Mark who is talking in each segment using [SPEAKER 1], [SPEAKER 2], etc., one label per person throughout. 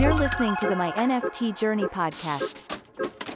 [SPEAKER 1] You're listening to the My NFT Journey podcast.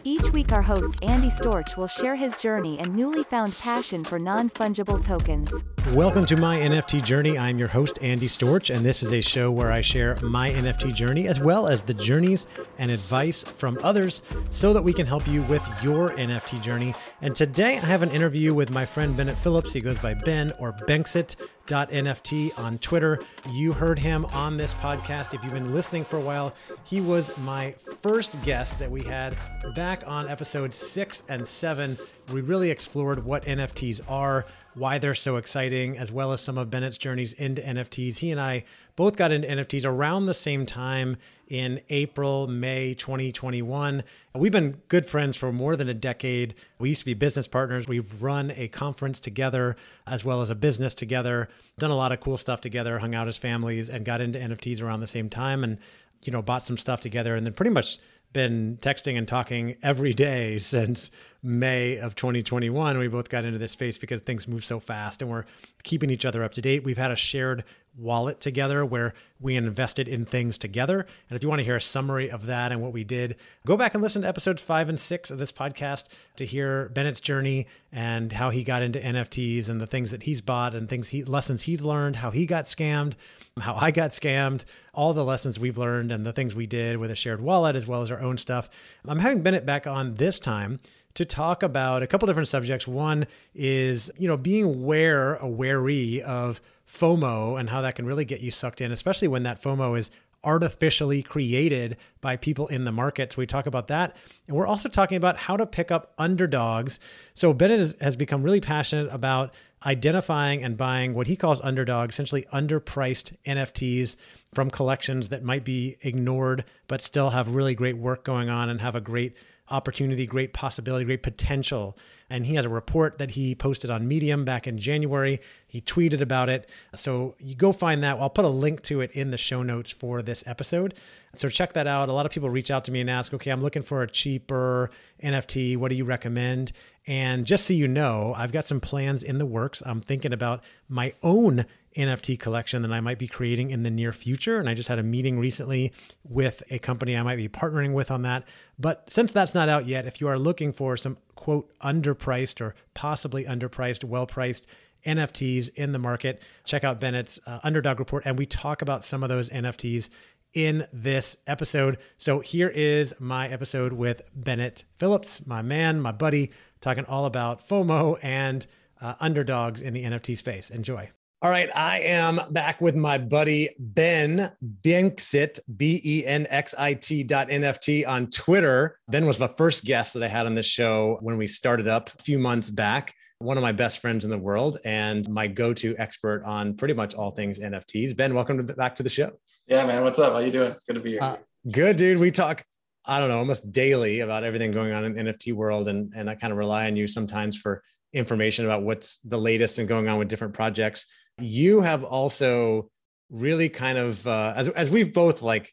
[SPEAKER 1] Each week, our host Andy Storch will share his journey and newly found passion for non fungible tokens.
[SPEAKER 2] Welcome to my NFT journey. I'm your host, Andy Storch, and this is a show where I share my NFT journey as well as the journeys and advice from others so that we can help you with your NFT journey. And today I have an interview with my friend Bennett Phillips. He goes by Ben or Benxit.nft on Twitter. You heard him on this podcast. If you've been listening for a while, he was my first guest that we had back on episode six and seven. We really explored what NFTs are, why they're so exciting, as well as some of Bennett's journeys into NFTs. He and I both got into NFTs around the same time in April, May 2021. We've been good friends for more than a decade. We used to be business partners. We've run a conference together as well as a business together, done a lot of cool stuff together, hung out as families, and got into NFTs around the same time and, you know, bought some stuff together and then pretty much been texting and talking every day since May of 2021. We both got into this space because things move so fast and we're keeping each other up to date. We've had a shared wallet together where we invested in things together. And if you want to hear a summary of that and what we did, go back and listen to episodes five and six of this podcast to hear Bennett's journey and how he got into NFTs and the things that he's bought and things he lessons he's learned, how he got scammed, how I got scammed, all the lessons we've learned and the things we did with a shared wallet as well as our own stuff. I'm having Bennett back on this time to talk about a couple different subjects. One is, you know, being aware, wary of FOMO and how that can really get you sucked in, especially when that FOMO is artificially created by people in the market. So we talk about that. And we're also talking about how to pick up underdogs. So Bennett has become really passionate about identifying and buying what he calls underdogs, essentially underpriced NFTs from collections that might be ignored, but still have really great work going on and have a great opportunity, great possibility, great potential. And he has a report that he posted on Medium back in January. He tweeted about it. So you go find that. I'll put a link to it in the show notes for this episode. So check that out. A lot of people reach out to me and ask, okay, I'm looking for a cheaper NFT. What do you recommend? And just so you know, I've got some plans in the works. I'm thinking about my own NFT collection that I might be creating in the near future. And I just had a meeting recently with a company I might be partnering with on that. But since that's not out yet, if you are looking for some quote underpriced or possibly underpriced, well priced NFTs in the market, check out Bennett's uh, Underdog Report. And we talk about some of those NFTs in this episode. So here is my episode with Bennett Phillips, my man, my buddy, talking all about FOMO and uh, underdogs in the NFT space. Enjoy. All right, I am back with my buddy Ben Benxit, B E N X I T dot NFT on Twitter. Ben was my first guest that I had on this show when we started up a few months back. One of my best friends in the world and my go to expert on pretty much all things NFTs. Ben, welcome to, back to the show.
[SPEAKER 3] Yeah, man. What's up? How you doing? Good to be here. Uh,
[SPEAKER 2] good, dude. We talk, I don't know, almost daily about everything going on in NFT world, and and I kind of rely on you sometimes for information about what's the latest and going on with different projects you have also really kind of uh, as as we've both like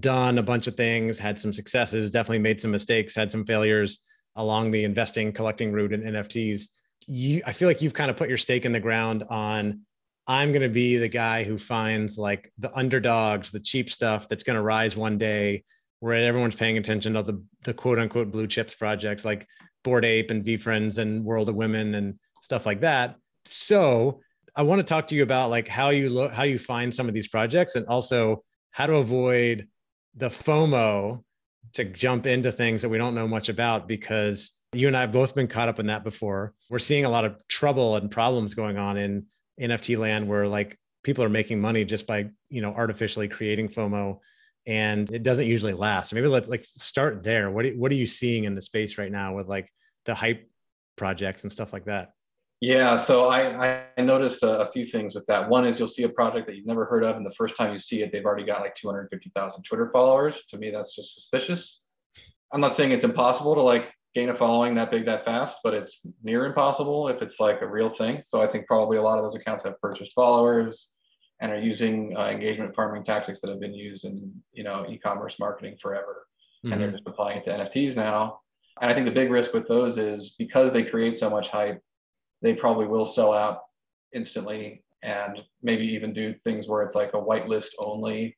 [SPEAKER 2] done a bunch of things, had some successes, definitely made some mistakes, had some failures along the investing collecting route in NFTs. You, I feel like you've kind of put your stake in the ground on. I'm going to be the guy who finds like the underdogs, the cheap stuff that's going to rise one day, where everyone's paying attention to the the quote unquote blue chips projects like Bored Ape and VeeFriends and World of Women and stuff like that. So I want to talk to you about like how you look, how you find some of these projects, and also how to avoid the FOMO to jump into things that we don't know much about because you and I have both been caught up in that before. We're seeing a lot of trouble and problems going on in NFT land where like people are making money just by you know artificially creating FOMO, and it doesn't usually last. Maybe let's like start there. What what are you seeing in the space right now with like the hype projects and stuff like that?
[SPEAKER 3] Yeah, so I, I noticed a, a, few things with that. One is you'll see a project that you've never heard of, and the first time you see it, they've already got like 250,000 Twitter followers. To me, that's just suspicious. I'm not saying it's impossible to like gain a following that big that fast, but it's near impossible if it's like a real thing. So I think probably a lot of those accounts have purchased followers and are using uh, engagement farming tactics that have been used in you know e-commerce marketing forever, mm-hmm. and they're mm-hmm. just applying it to NFTs now. And I think the big risk with those is because they create so much hype they probably will sell out instantly and maybe even do things where it's like a whitelist only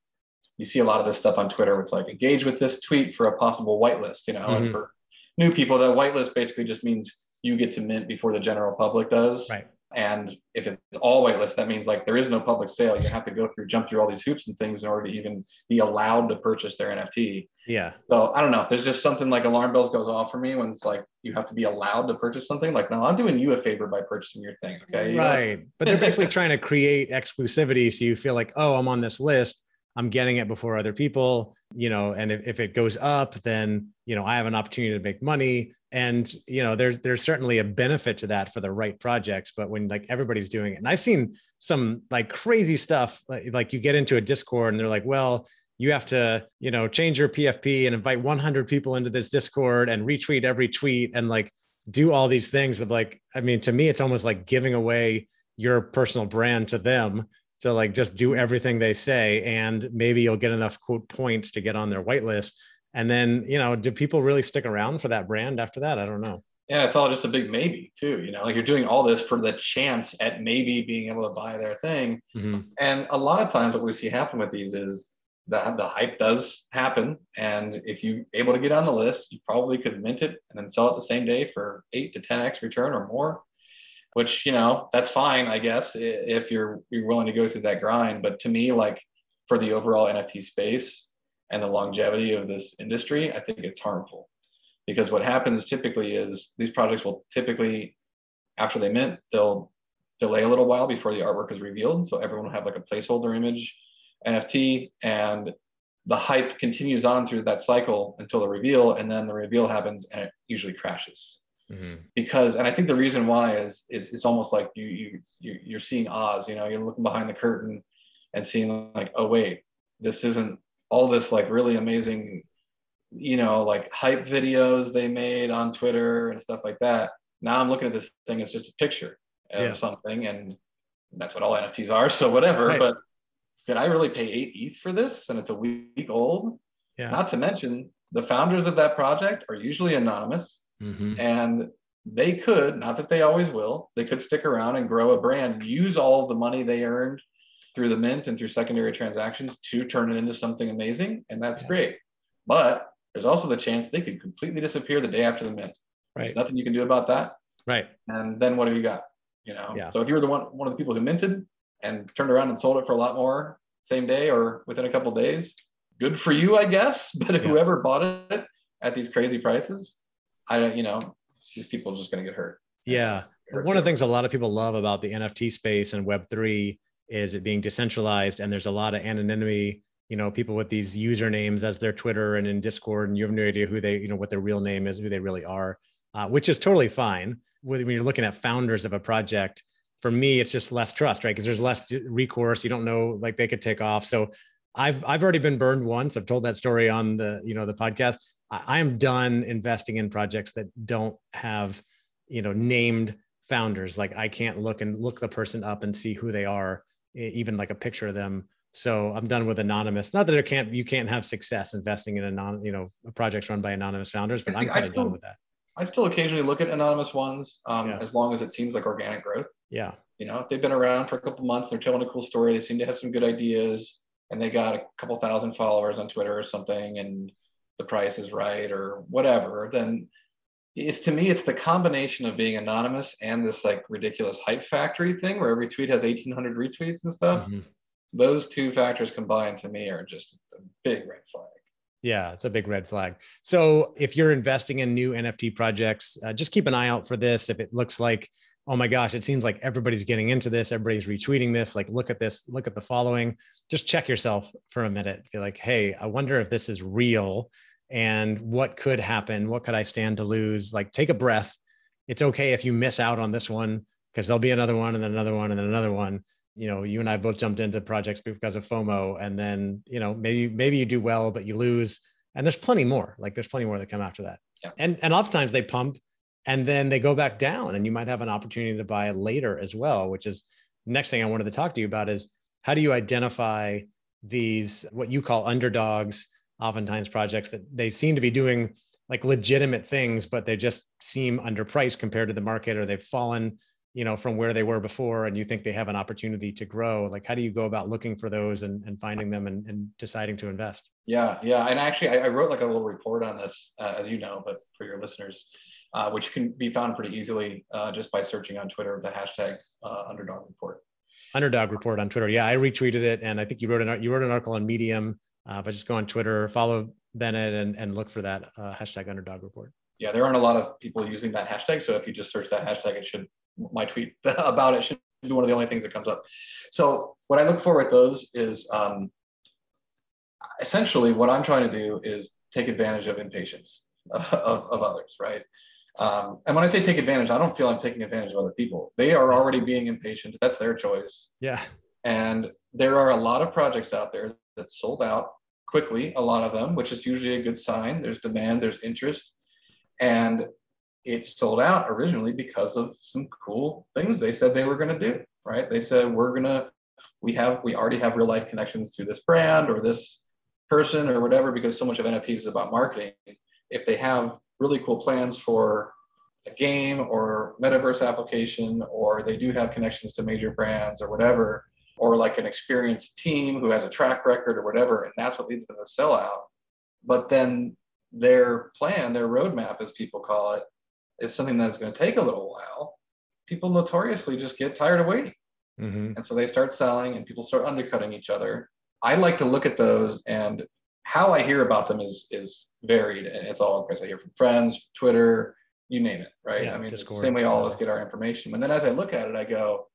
[SPEAKER 3] you see a lot of this stuff on Twitter. It's like engage with this tweet for a possible whitelist, you know, mm-hmm. and for new people, that whitelist basically just means you get to mint before the general public does.
[SPEAKER 2] Right.
[SPEAKER 3] And if it's all whitelist, that means like there is no public sale. You have to go through, jump through all these hoops and things in order to even be allowed to purchase their NFT.
[SPEAKER 2] Yeah.
[SPEAKER 3] So I don't know. There's just something like alarm bells goes off for me when it's like you have to be allowed to purchase something. Like, no, I'm doing you a favor by purchasing your thing. Okay.
[SPEAKER 2] right. but they're basically trying to create exclusivity. So you feel like, oh, I'm on this list. I'm getting it before other people, you know, and if, if it goes up, then, you know, I have an opportunity to make money. And, you know, there's, there's certainly a benefit to that for the right projects, but when like everybody's doing it and I've seen some like crazy stuff, like, like you get into a discord and they're like, well, you have to, you know, change your PFP and invite 100 people into this discord and retweet every tweet and like do all these things of like, I mean, to me, it's almost like giving away your personal brand to them to like just do everything they say and maybe you'll get enough quote points to get on their whitelist. And then you know do people really stick around for that brand after that? I don't know.
[SPEAKER 3] Yeah it's all just a big maybe too you know like you're doing all this for the chance at maybe being able to buy their thing. Mm-hmm. and a lot of times what we see happen with these is that the hype does happen and if you're able to get on the list you probably could mint it and then sell it the same day for 8 to 10x return or more which you know that's fine i guess if you're you're willing to go through that grind. But to me like for the overall nft space and the longevity of this industry i think it's harmful. Because what happens typically is these projects will typically after they mint they'll delay a little while before the artwork is revealed. So everyone will have like a placeholder image nft and the hype continues on through that cycle until the reveal and then the reveal happens and it usually crashes Mm-hmm. Because, and I think the reason why is, is it's almost like you, you, you, you're seeing Oz, you know, you're looking behind the curtain and seeing like, oh, wait, this isn't all this like really amazing, you know, like hype videos they made on Twitter and stuff like that. Now I'm looking at this thing, it's just a picture of yeah. something. And that's what all NFTs are. So whatever. Right. But did I really pay eight ETH for this? And it's a week old.
[SPEAKER 2] Yeah.
[SPEAKER 3] Not to mention the founders of that project are usually anonymous. Mm-hmm. And they could, not that they always will, they could stick around and grow a brand, use all the money they earned through the mint and through secondary transactions to turn it into something amazing. And that's yeah. great. But there's also the chance they could completely disappear the day after the mint.
[SPEAKER 2] Right.
[SPEAKER 3] There's nothing you can do about that.
[SPEAKER 2] Right.
[SPEAKER 3] And then what have you got? You know?
[SPEAKER 2] Yeah.
[SPEAKER 3] So if you were the one one of the people who minted and turned around and sold it for a lot more same day or within a couple days, good for you, I guess. But yeah. whoever bought it at these crazy prices, I don't, you know, these people are just going to get hurt.
[SPEAKER 2] Yeah. One of the things a lot of people love about the NFT space and Web3 is it being decentralized and there's a lot of anonymity. You know, people with these usernames as their Twitter and in Discord, and you have no idea who they, you know, what their real name is, who they really are, uh, which is totally fine. When you're looking at founders of a project, for me, it's just less trust, right? Because there's less recourse. You don't know, like they could take off. So I've I've already been burned once. I've told that story on the you know the podcast. I am done investing in projects that don't have, you know, named founders. Like I can't look and look the person up and see who they are, even like a picture of them. So I'm done with anonymous. Not that it can't you can't have success investing in a non, you know, projects run by anonymous founders, but I'm kind of done with that.
[SPEAKER 3] I still occasionally look at anonymous ones, um, yeah. as long as it seems like organic growth.
[SPEAKER 2] Yeah.
[SPEAKER 3] You know, if they've been around for a couple months, they're telling a cool story. They seem to have some good ideas, and they got a couple thousand followers on Twitter or something, and the price is right or whatever, then it's to me it's the combination of being anonymous and this like ridiculous hype factory thing where every tweet has 1800 retweets and stuff. Mm-hmm. Those two factors combined to me are just a big red flag.
[SPEAKER 2] Yeah, it's a big red flag. So if you're investing in new NFT projects, uh, just keep an eye out for this. If it looks like, oh my gosh, it seems like everybody's getting into this, everybody's retweeting this, like look at this, look at the following, just check yourself for a minute. Be like, hey, I wonder if this is real and what could happen? What could i stand to lose? Like take a breath. It's okay if you miss out on this one because there'll be another one and then another one and then another one. You know you and i both jumped into projects because of fomo and then you know maybe maybe you do well but you lose. And there's plenty more. Like there's plenty more that come after that.
[SPEAKER 3] Yeah.
[SPEAKER 2] and and oftentimes they pump and then they go back down and you might have an opportunity to buy later as well which is next thing i wanted to talk to you about is how do you identify these what you call underdogs oftentimes projects that they seem to be doing like legitimate things, but they just seem underpriced compared to the market or they've fallen you know, from where they were before and you think they have an opportunity to grow, like how do you go about looking for those and, and finding them and, and deciding to invest?
[SPEAKER 3] Yeah, yeah. And actually, I, I wrote like a little report on this, uh, as you know, but for your listeners, uh, which can be found pretty easily uh, just by searching on Twitter the hashtag uh, underdog report.
[SPEAKER 2] Underdog report on Twitter. Yeah, I retweeted it. And I think you wrote an, you wrote an article on Medium, uh, but just go on Twitter, follow Bennett and, and look for that uh, hashtag underdog report.
[SPEAKER 3] Yeah, there aren't a lot of people using that hashtag. So if you just search that hashtag, it should my tweet about it should be one of the only things that comes up. So what I look for with those is um, essentially what I'm trying to do is take advantage of impatience of, of others, right? Um, and when I say take advantage, I don't feel I'm taking advantage of other people. They are already being impatient. That's their choice.
[SPEAKER 2] Yeah.
[SPEAKER 3] And there are a lot of projects out there that sold out quickly, a lot of them, which is usually a good sign. There's demand, there's interest. And it sold out originally because of some cool things they said they were going to do, right? They said, we're going to, we have, we already have real life connections to this brand or this person or whatever, because so much of NFTs is about marketing. If they have really cool plans for a game or metaverse application, or they do have connections to major brands or whatever, or like an experienced team who has a track record or whatever, and that's what leads to the sellout. But then their plan, their roadmap, as people call it, is something that's going to take a little while, people notoriously just get tired of waiting. Mm-hmm. And so they start selling and people start undercutting each other. I like to look at those and how I hear about them is is varied and it's all because I hear from friends, Twitter, you name it, right? Yeah, I mean, it's the same way all of us get our information. And then as I look at it, I go,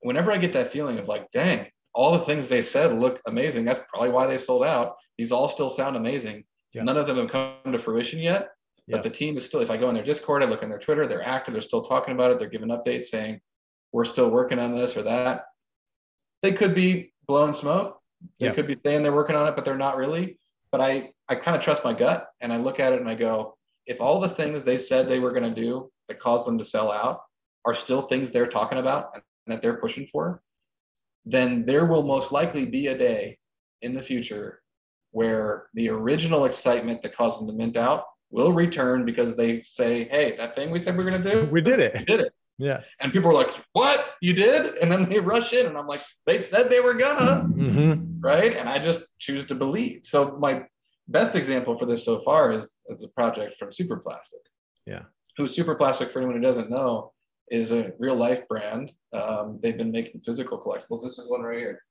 [SPEAKER 3] whenever I get that feeling of like, dang, all the things they said look amazing. That's probably why they sold out. These all still sound amazing. Yeah. None of them have come to fruition yet. But the team is still, if I go in their Discord, I look on their Twitter, they're active, they're still talking about it, they're giving updates saying, we're still working on this or that. They could be blowing smoke. They could be saying they're working on it, but they're not really. But I, I kind of trust my gut and I look at it and I go, if all the things they said they were going to do that caused them to sell out are still things they're talking about and that they're pushing for, then there will most likely be a day in the future where the original excitement that caused them to mint out will return because they say, hey, that thing we said we are going to do,
[SPEAKER 2] we did it.
[SPEAKER 3] We did it.
[SPEAKER 2] Yeah.
[SPEAKER 3] And people were like, what? You did? And then they rush in, and I'm like, they said they were gonna, mm-hmm. right? And I just choose to believe. So my best example for this so far is, is a project from Superplastic.
[SPEAKER 2] Yeah.
[SPEAKER 3] Who Superplastic, for anyone who doesn't know, is a real life brand. Um, they've been making physical collectibles. This is one right here.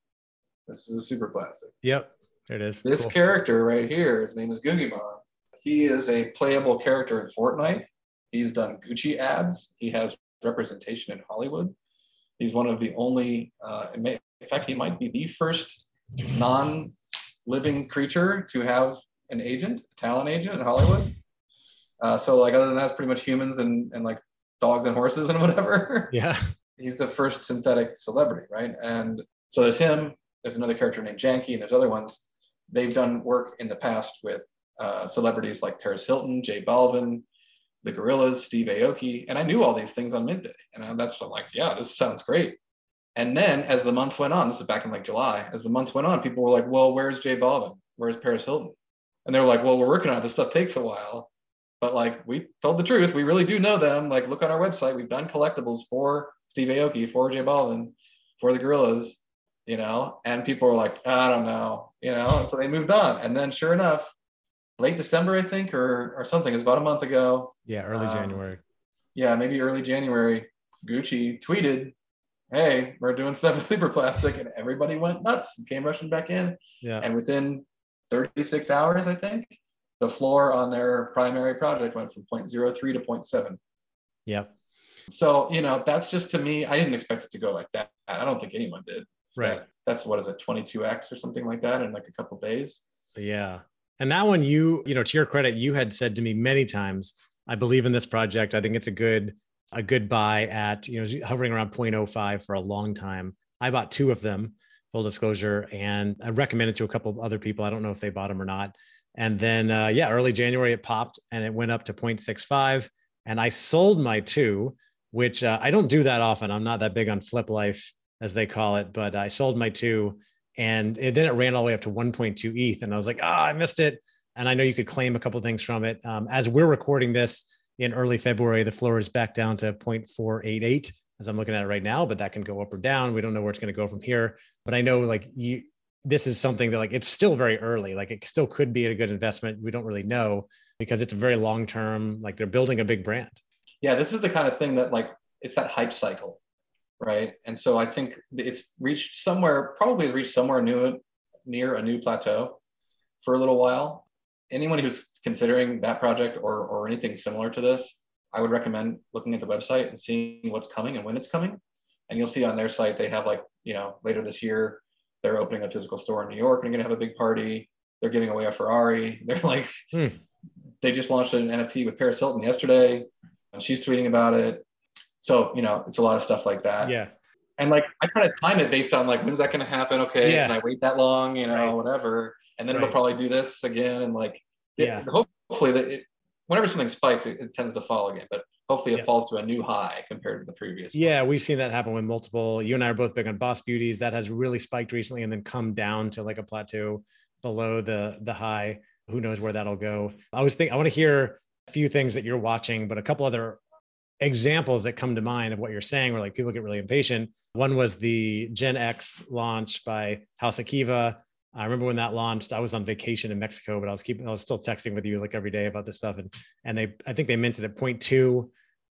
[SPEAKER 3] This is a Superplastic.
[SPEAKER 2] Yep. There it is.
[SPEAKER 3] This cool. character right here, his name is Guggimon he is a playable character in Fortnite. He's done Gucci ads. He has representation in Hollywood. He's one of the only, uh, in fact, he might be the first non living creature to have an agent, a talent agent in Hollywood. Uh, so, like, other than that, it's pretty much humans and, and like dogs and horses and whatever.
[SPEAKER 2] Yeah.
[SPEAKER 3] He's the first synthetic celebrity, right? And so there's him, there's another character named Janky, and there's other ones. They've done work in the past with uh, celebrities like Paris Hilton, J Balvin, the Gorillaz, Steve Aoki, and I knew all these things on midday. Day, and that's what I'm like, yeah, this sounds great. And then as the months went on, this is back in like July, as the months went on, people were like, well, where's J Balvin? Where's Paris Hilton? And they're like, well, we're working on it. This stuff takes a while. But like we told the truth, we really do know them. Like look on our website. We've done collectibles for Steve Aoki, for J Balvin, for the Gorillaz, you know, and people were like, I don't know, you know, and so they moved on. And then sure enough, late December, I think, or or something. It was about a month ago.
[SPEAKER 2] Yeah, early um, January.
[SPEAKER 3] Yeah, maybe early January. Gucci tweeted, "Hey, we're doing stuff with Superplastic," and everybody went nuts and came rushing back in.
[SPEAKER 2] Yeah.
[SPEAKER 3] And within 36 hours, I think, the floor on their primary project went from 0.03 to 0.7.
[SPEAKER 2] Yeah.
[SPEAKER 3] So you know, that's just to me. I didn't expect it to go like that. I don't think anyone did.
[SPEAKER 2] Right.
[SPEAKER 3] That, that's what is it, 22x or something like that in like a couple days.
[SPEAKER 2] Yeah. And that one, you, you know, to your credit, you had said to me many times, I believe in this project. I think it's a good, a good buy at, you know, hovering around 0.05 for a long time. I bought two of them, full disclosure, and I recommended to a couple of other people. I don't know if they bought them or not. And then, uh, yeah, early January it popped and it went up to 0.65. And I sold my two, which uh, I don't do that often. I'm not that big on flip life, as they call it, but I sold my two and it, then it ran all the way up to 1.2 ETH. And I was like, ah, I missed it. And I know you could claim a couple things from it. Um, as we're recording this in early February, the floor is back down to 0.488 as I'm looking at it right now, but that can go up or down. We don't know where it's going to go from here. But I know like you, this is something that like it's still very early. Like it still could be a good investment. We don't really know because it's a very long term. Like they're building a big brand.
[SPEAKER 3] Yeah, this is the kind of thing that like it's that hype cycle, right? And so I think it's reached somewhere, probably has reached somewhere new near a new plateau for a little while. Anyone who's considering that project or or anything similar to this, I would recommend looking at the website and seeing what's coming and when it's coming. And you'll see on their site they have like, you know, later this year, they're opening a physical store in New York and they're going to have a big party. They're giving away a Ferrari. They're like, hmm. they just launched an NFT with Paris Hilton yesterday, and she's tweeting about it. So you know, it's a lot of stuff like that.
[SPEAKER 2] Yeah.
[SPEAKER 3] And like, I kind of time it based on like, when's that going to happen? Okay, yeah. can I wait that long? You know, right. whatever. And then right. it'll probably do this again, and like, yeah. It, hopefully, that it, whenever something spikes, it, it, tends to fall again. But hopefully, it yeah. falls to a new high compared to the previous.
[SPEAKER 2] Yeah, one. we've seen that happen with multiple. You and I are both big on Boss Beauties. That has really spiked recently, and then come down to like a plateau below the the high. Who knows where that'll go? I was think I want to hear a few things that you're watching, but a couple other examples that come to mind of what you're saying where like people get really impatient. One was the Gen X launch by House of Kiba I remember when that launched, I was on vacation in Mexico, but I was keeping, I was still texting with you like every day about this stuff. And, and they, I think they minted at 0.2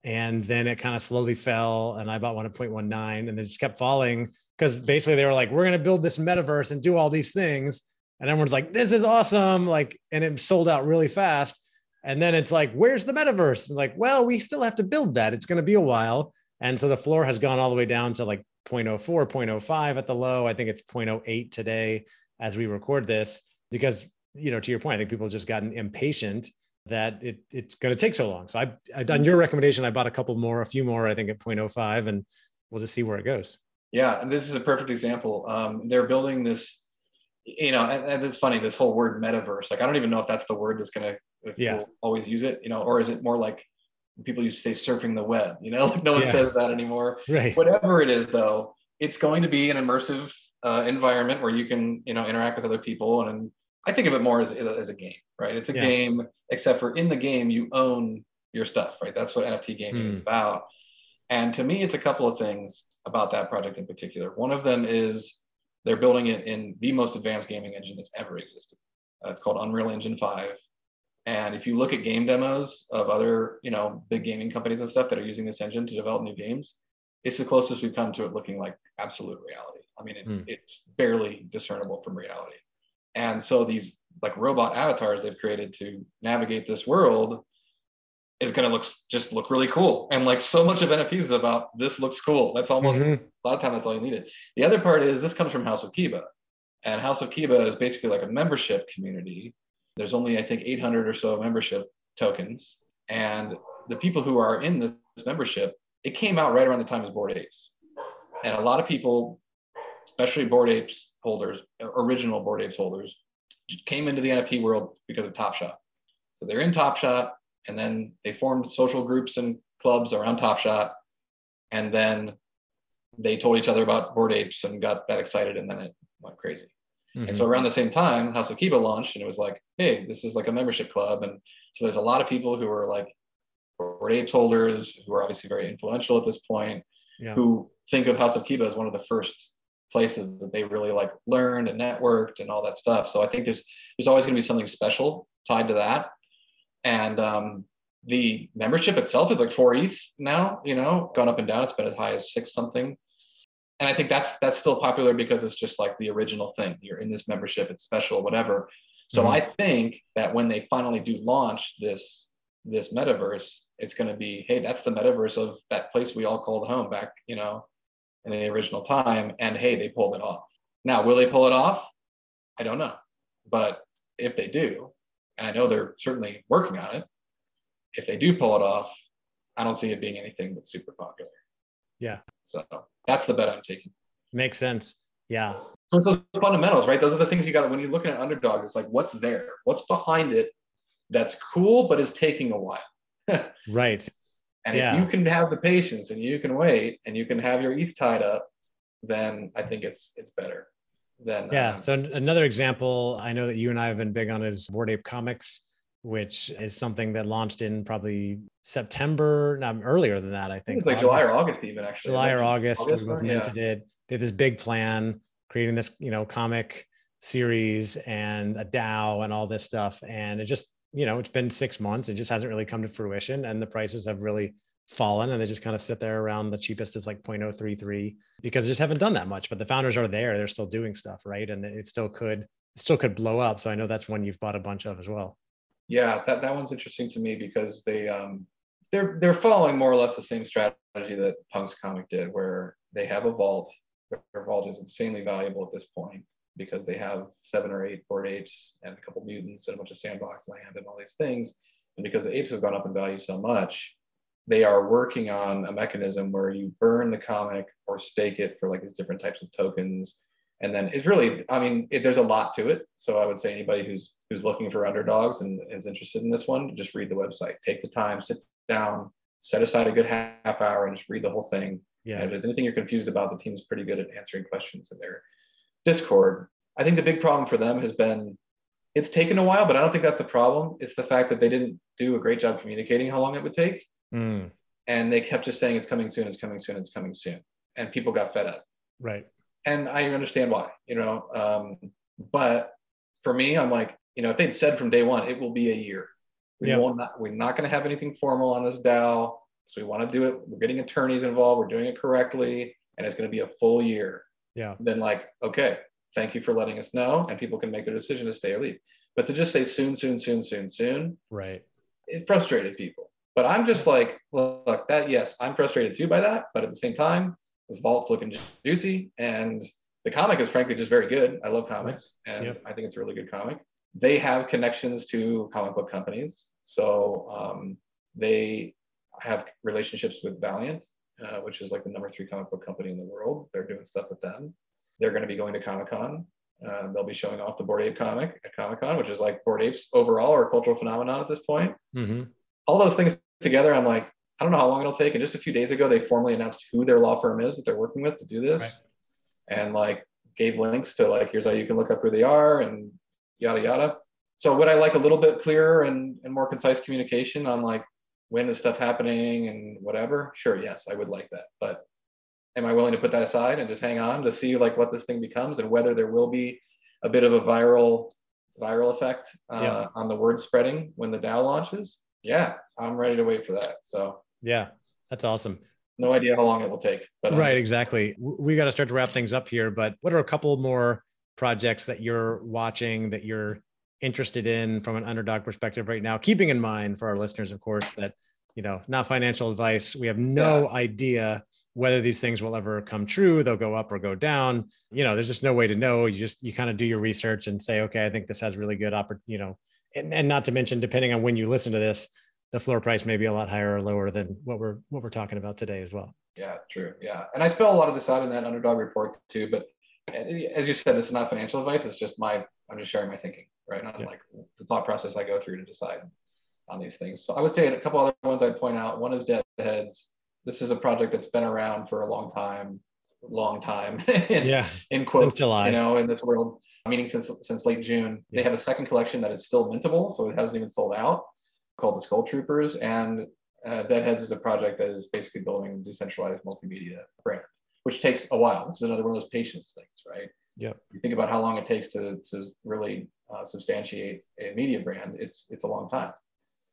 [SPEAKER 2] and then it kind of slowly fell and I bought one at 0.19 and they just kept falling because basically they were like, we're going to build this metaverse and do all these things. And everyone's like, this is awesome. Like, and it sold out really fast. And then it's like, where's the metaverse? And like, well, we still have to build that. It's going to be a while. And so the floor has gone all the way down to like 0.04, 0.05 at the low. I think it's 0.08 today as we record this because you know to your point i think people have just gotten impatient that it, it's going to take so long so I, I on your recommendation i bought a couple more a few more i think at 0.05 and we'll just see where it goes
[SPEAKER 3] yeah and this is a perfect example um, they're building this you know and, and, it's funny this whole word metaverse like i don't even know if that's the word that's going to yeah. always use it you know or is it more like people used to say surfing the web you know like no one yeah. says that anymore
[SPEAKER 2] right
[SPEAKER 3] whatever it is though it's going to be an immersive uh, environment where you can you know interact with other people and, and I think of it more as, as a game, right? It's a yeah. game, except for in the game you own your stuff, right? That's what NFT gaming mm. is hmm. about. And to me, it's a couple of things about that project in particular. One of them is they're building it in the most advanced gaming engine that's ever existed. Uh, it's called Unreal Engine 5. And if you look at game demos of other, you know, big gaming companies and stuff that are using this engine to develop new games, it's the closest we've come to it looking like absolute reality. I mean, it, mm. it's barely discernible from reality. And so these like robot avatars they've created to navigate this world is going to look just look really cool. And like so much of NFTs is about this looks cool. That's almost mm-hmm. a lot of time that's all you needed. The other part is this comes from House of Kiba. And House of Kiba is basically like a membership community. There's only, I think, 800 or so membership tokens. And the people who are in this membership, it came out right around the time as Bored Apes. And a lot of people especially Bored Apes holders, original Bored Apes holders, came into the NFT world because of Top Shot. So they're in Top Shot, and then they formed social groups and clubs around Top Shot, and then they told each other about Bored Apes and got that excited, and then it went crazy. Mm-hmm. And so around the same time, House of Kiba launched, and it was like, hey, this is like a membership club, and so there's a lot of people who are like Apes holders who are obviously very influential at this point, yeah. who think of House of Kiba as one of the first places that they really like learned and networked and all that stuff. So I think there's there's always going to be something special tied to that. And um, the membership itself is like four ETH now. You know, gone up and down. It's been as high as six something. And I think that's that's still popular because it's just like the original thing. You're in this membership. It's special, whatever. So mm-hmm. I think that when they finally do launch this this metaverse, it's going to be, hey, that's the metaverse of that place we all called home back, you know, in the original time. And hey, they pulled it off. Now, will they pull it off? I don't know. But if they do, and I know they're certainly working on it, if they do pull it off, I don't see it being anything but super popular.
[SPEAKER 2] Yeah.
[SPEAKER 3] So that's the bet I'm taking.
[SPEAKER 2] Makes sense. Yeah.
[SPEAKER 3] So it's those fundamentals, right? Those are the things you got when you're looking at underdogs. It's like, what's there? What's behind it that's cool, but is taking a while?
[SPEAKER 2] right.
[SPEAKER 3] And yeah. if you can have the patience and you can wait and you can have your ETH tied up, then I think it's it's better. Than
[SPEAKER 2] yeah. Um, so another example I know that you and I have been big on is Bored Ape Comics, which is something that launched in probably September, not earlier than that, I think.
[SPEAKER 3] It was like July or August even actually.
[SPEAKER 2] July or August,
[SPEAKER 3] August
[SPEAKER 2] was
[SPEAKER 3] one,
[SPEAKER 2] minted it. They had this big plan, creating this, you know, comic series and a DAO and all this stuff. And it just, you know, it's been six months. It just hasn't really come to fruition. And the prices have really fallen and they just kind of sit there around the cheapest is like 0.033 because they just haven't done that much. But the founders are there. They're still doing stuff, right? And it still could it still could blow up. So I know that's one you've bought a bunch of as well.
[SPEAKER 3] Yeah, that, that one's interesting to me because they um they're they're following more or less the same strategy that Punks Comic did, where they have a vault. Their vault is insanely valuable at this point because they have seven or eight Bored Apes and a couple mutants and a bunch of sandbox land and all these things. And because the apes have gone up in value so much, they are working on a mechanism where you burn the comic or stake it for like these different types of tokens. And then it's really, I mean, it, there's a lot to it. So I would say anybody who's who's looking for underdogs and is interested in this one, just read the website. Take the time, sit down, set aside a good half hour, and just read the whole thing.
[SPEAKER 2] Yeah.
[SPEAKER 3] And if there's anything you're confused about, the team's pretty good at answering questions in their Discord. I think the big problem for them has been it's taken a while, but I don't think that's the problem. It's the fact that they didn't do a great job communicating how long it would take.
[SPEAKER 2] Mm,
[SPEAKER 3] And they kept just saying it's coming soon, it's coming soon, it's coming soon. And people got fed up.
[SPEAKER 2] right.
[SPEAKER 3] And I understand why, you know. Um, but for me, I'm like, you know, if they'd said from day one, it will be a year. We
[SPEAKER 2] Yeah.
[SPEAKER 3] won't not, we're not going to have anything formal on this DAO. So we want to do it. We're getting attorneys involved. We're doing it correctly. And it's going to be a full year.
[SPEAKER 2] Yeah.
[SPEAKER 3] Then like, okay, thank you for letting us know. And people can make their decision to stay or leave. But to just say soon, soon, soon, soon, soon,
[SPEAKER 2] Right.
[SPEAKER 3] it frustrated people. But I'm just like, look, that yes, I'm frustrated too by that. But at the same time, this vault's looking juicy, and the comic is frankly just very good. I love comics, and
[SPEAKER 2] Yep.
[SPEAKER 3] I think it's a really good comic. They have connections to comic book companies, so um, they have relationships with Valiant, uh, which is like the number three comic book company in the world. They're doing stuff with them. They're going to be going to Comic Con. Uh, they'll be showing off the Bored Ape comic at Comic Con, which is like Bored Apes overall or a cultural phenomenon at this point
[SPEAKER 2] hmm
[SPEAKER 3] all those things together, I'm like, I don't know how long it'll take. And just a few days ago, they formally announced who their law firm is that they're working with to do this,
[SPEAKER 2] Right.
[SPEAKER 3] and like gave links to like here's how you can look up who they are and yada yada. So would I like a little bit clearer and, and more concise communication on like when is stuff happening and whatever? Sure, yes, I would like that. But am I willing to put that aside and just hang on to see like what this thing becomes and whether there will be a bit of a viral viral effect uh,
[SPEAKER 2] Yeah.
[SPEAKER 3] on the word spreading when the DAO launches? Yeah, I'm ready to wait for that. So
[SPEAKER 2] Yeah. That's awesome.
[SPEAKER 3] no idea how long it will take. But um,
[SPEAKER 2] right
[SPEAKER 3] just-
[SPEAKER 2] exactly we got to start to wrap things up here but what are a couple more projects that you're watching that you're interested in from an underdog perspective right now keeping in mind for our listeners of course that you know not financial advice we have no idea whether these things will ever come true they'll go up or go down you know there's just no way to know you just you kind of do your research and say okay i think this has really good opportunity you know and, and not to mention depending on when you listen to this the floor price may be a lot higher or lower than what we're what we're talking about today as well
[SPEAKER 3] Yeah, true. Yeah. And I spell a lot of this out in that underdog report too. But as you said, this is not financial advice. It's just my, I'm just sharing my thinking, right? Not
[SPEAKER 2] Yeah.
[SPEAKER 3] like the thought process I go through to decide on these things. So I would say a couple other ones I'd point out. One is Deadheads. This is a project that's been around for a long time, long time in,
[SPEAKER 2] yeah
[SPEAKER 3] in quotes,
[SPEAKER 2] Since July.
[SPEAKER 3] you know, in this world, meaning since, since late June. They have a second collection that is still mintable. So it hasn't even sold out called the Skull Troopers. And uh, Deadheads is a project that is basically building a decentralized multimedia brand, which takes a while. This is another one of those patience things, right?
[SPEAKER 2] Yeah.
[SPEAKER 3] You think about how long it takes to, to really uh, substantiate a media brand. It's it's a long time.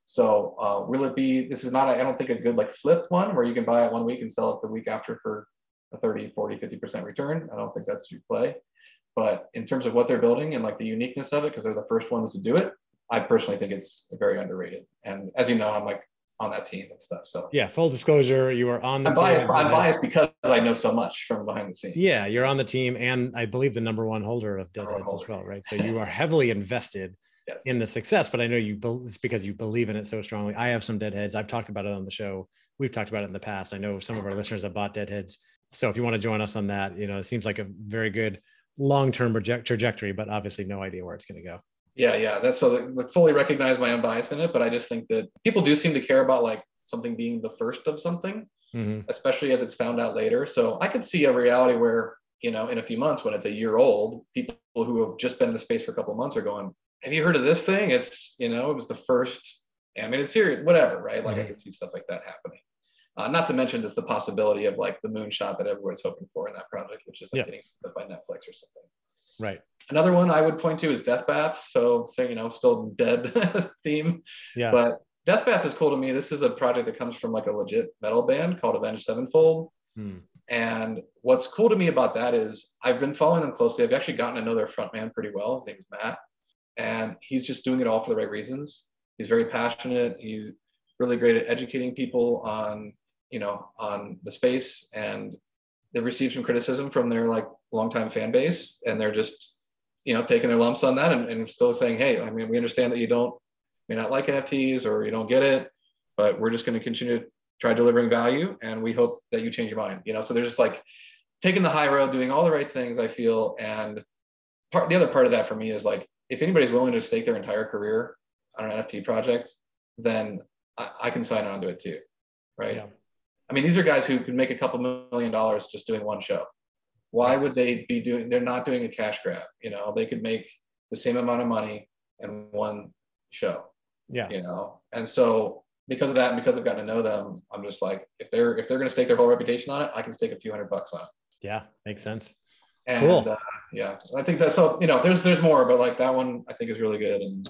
[SPEAKER 3] So uh, will it be? This is not. I don't think a good like flipped one where you can buy it one week and sell it the week after for a 30, 40, 50% return. I don't think that's your play. But in terms of what they're building and like the uniqueness of it, because they're the first ones to do it, I personally think it's very underrated. And as you know, I'm like on that team and stuff. So
[SPEAKER 2] Yeah, full disclosure, you are on the
[SPEAKER 3] I'm
[SPEAKER 2] team.
[SPEAKER 3] biased, I'm biased because I know so much from behind the scenes.
[SPEAKER 2] Yeah, you're on the team, and I believe the number one holder of Deadheads as well, right? So you are heavily invested
[SPEAKER 3] Yes.
[SPEAKER 2] in the success, but I know you bel it's because you believe in it so strongly. I have some Deadheads. I've talked about it on the show. We've talked about it in the past. I know some of our listeners have bought Deadheads. So if you want to join us on that, you know, it seems like a very good long-term project trajectory, but obviously no idea where it's going to go.
[SPEAKER 3] Yeah, yeah. That's so that let's fully recognize my own bias in it, but I just think that people do seem to care about like something being the first of something,
[SPEAKER 2] Mhm.
[SPEAKER 3] especially as it's found out later. So I could see a reality where, you know, in a few months when it's a year old, people who have just been in the space for a couple of months are going, have you heard of this thing? It's, you know, it was the first animated series, whatever, right? Like mm-hmm. I could see stuff like that happening. Uh, not to mention just the possibility of like the moonshot that everyone's hoping for in that project, which is like yeah. getting by Netflix or something.
[SPEAKER 2] Right.
[SPEAKER 3] Another one I would point to is Death Bats. So saying, you know, still dead theme.
[SPEAKER 2] Yeah.
[SPEAKER 3] But Death Bats is cool to me. This is a project that comes from like a legit metal band called Avenged Sevenfold. Hmm. And what's cool to me about that is I've been following them closely. I've actually gotten to know their frontman pretty well. His name is Matt. And he's just doing it all for the right reasons. He's very passionate. He's really great at educating people on, you know, on the space. And they've received some criticism from their like longtime fan base. And they're just, you know, taking their lumps on that and, and still saying, hey, I mean, we understand that you don't may not like NFTs or you don't get it, but we're just going to continue to try delivering value and we hope that you change your mind. You know, so they're just like taking the high road, doing all the right things, I feel. And part the other part of that for me is like if anybody's willing to stake their entire career on an NFT project, then I, I can sign on to it too. Right. Yeah. I mean, these are guys who could make a couple million dollars just doing one show. Why would they be doing? They're not doing a cash grab. You know, they could make the same amount of money in one show.
[SPEAKER 2] Yeah.
[SPEAKER 3] You know, and so because of that, and because I've gotten to know them, I'm just like, if they're if they're going to stake their whole reputation on it, I can stake a few hundred bucks on it.
[SPEAKER 2] Yeah, makes sense.
[SPEAKER 3] And, cool. Uh, yeah, I think that's so. You know, there's there's more, but like that one, I think is really good. And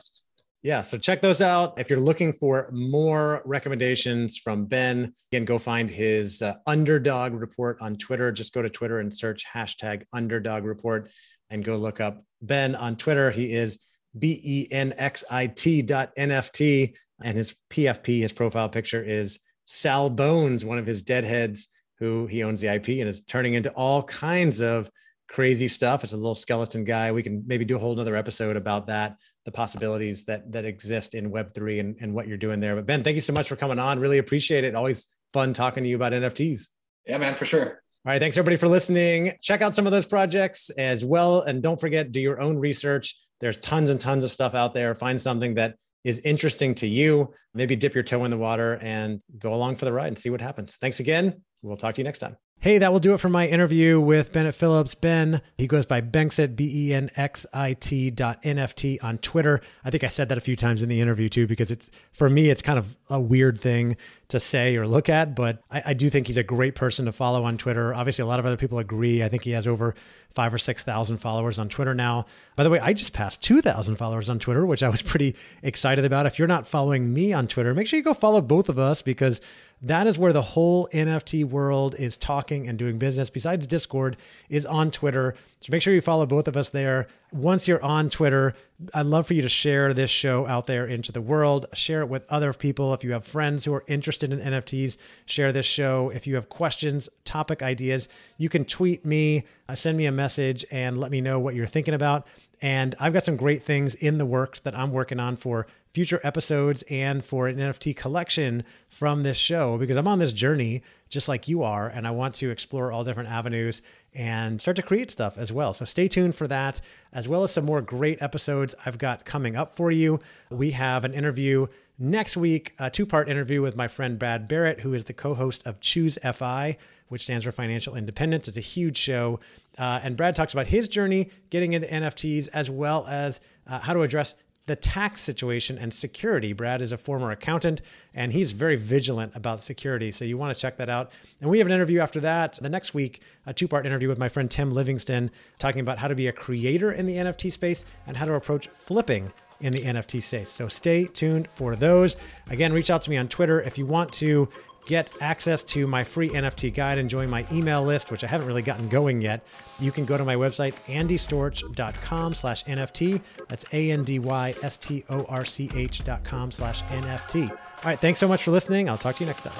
[SPEAKER 2] yeah, so check those out. If you're looking for more recommendations from Ben, again, go find his uh, underdog report on Twitter. Just go to Twitter and search hashtag underdog report and go look up Ben on Twitter. He is B E N X I T dot NFT. And his PFP, his profile picture is Sal Bones, one of his deadheads who he owns the IP and is turning into all kinds of crazy stuff. It's a little skeleton guy. We can maybe do a whole other episode about that, the possibilities that that exist in Web3 and, and what you're doing there. But Ben, thank you so much for coming on. Really appreciate it. Always fun talking to you about NFTs.
[SPEAKER 3] Yeah, man, for sure.
[SPEAKER 2] All right. Thanks everybody for listening. Check out some of those projects as well. And don't forget, do your own research. There's tons and tons of stuff out there. Find something that is interesting to you. Maybe dip your toe in the water and go along for the ride and see what happens. Thanks again. We'll talk to you next time. Hey, that will do it for my interview with Bennett Phillips. Ben, he goes by Benxit, B E N X I T dot NFT on Twitter. I think I said that a few times in the interview too, because it's for me, it's kind of a weird thing to say or look at, but I, I do think he's a great person to follow on Twitter. Obviously, a lot of other people agree. I think he has over five or 6,000 followers on Twitter now. By the way, I just passed 2,000 followers on Twitter, which I was pretty excited about. If you're not following me on Twitter, make sure you go follow both of us because that is where the whole NFT world is talking and doing business. Besides Discord, is on Twitter. So make sure you follow both of us there. Once you're on Twitter, I'd love for you to share this show out there into the world. Share it with other people. If you have friends who are interested in NFTs, share this show. If you have questions, topic ideas, you can tweet me, uh, send me a message, and let me know what you're thinking about. And I've got some great things in the works that I'm working on for future episodes and for an NFT collection from this show because I'm on this journey just like you are. And I want to explore all different avenues and start to create stuff as well. So stay tuned for that, as well as some more great episodes I've got coming up for you. We have an interview next week, a two part interview with my friend Brad Barrett, who is the co host of Choose FI, which stands for Financial Independence. It's a huge show. Uh, and Brad talks about his journey getting into NFTs as well as uh, how to address the tax situation and security. Brad is a former accountant and he's very vigilant about security. So you want to check that out. And we have an interview after that the next week, a two part interview with my friend Tim Livingston, talking about how to be a creator in the NFT space and how to approach flipping in the NFT space. So stay tuned for those. Again, reach out to me on Twitter if you want to get access to my free NFT guide and join my email list, which I haven't really gotten going yet, you can go to my website, andystorch.com slash NFT. That's A-N-D-Y-S-T-O-R-C-H dot com slash NFT. All right, thanks so much for listening. I'll talk to you next time.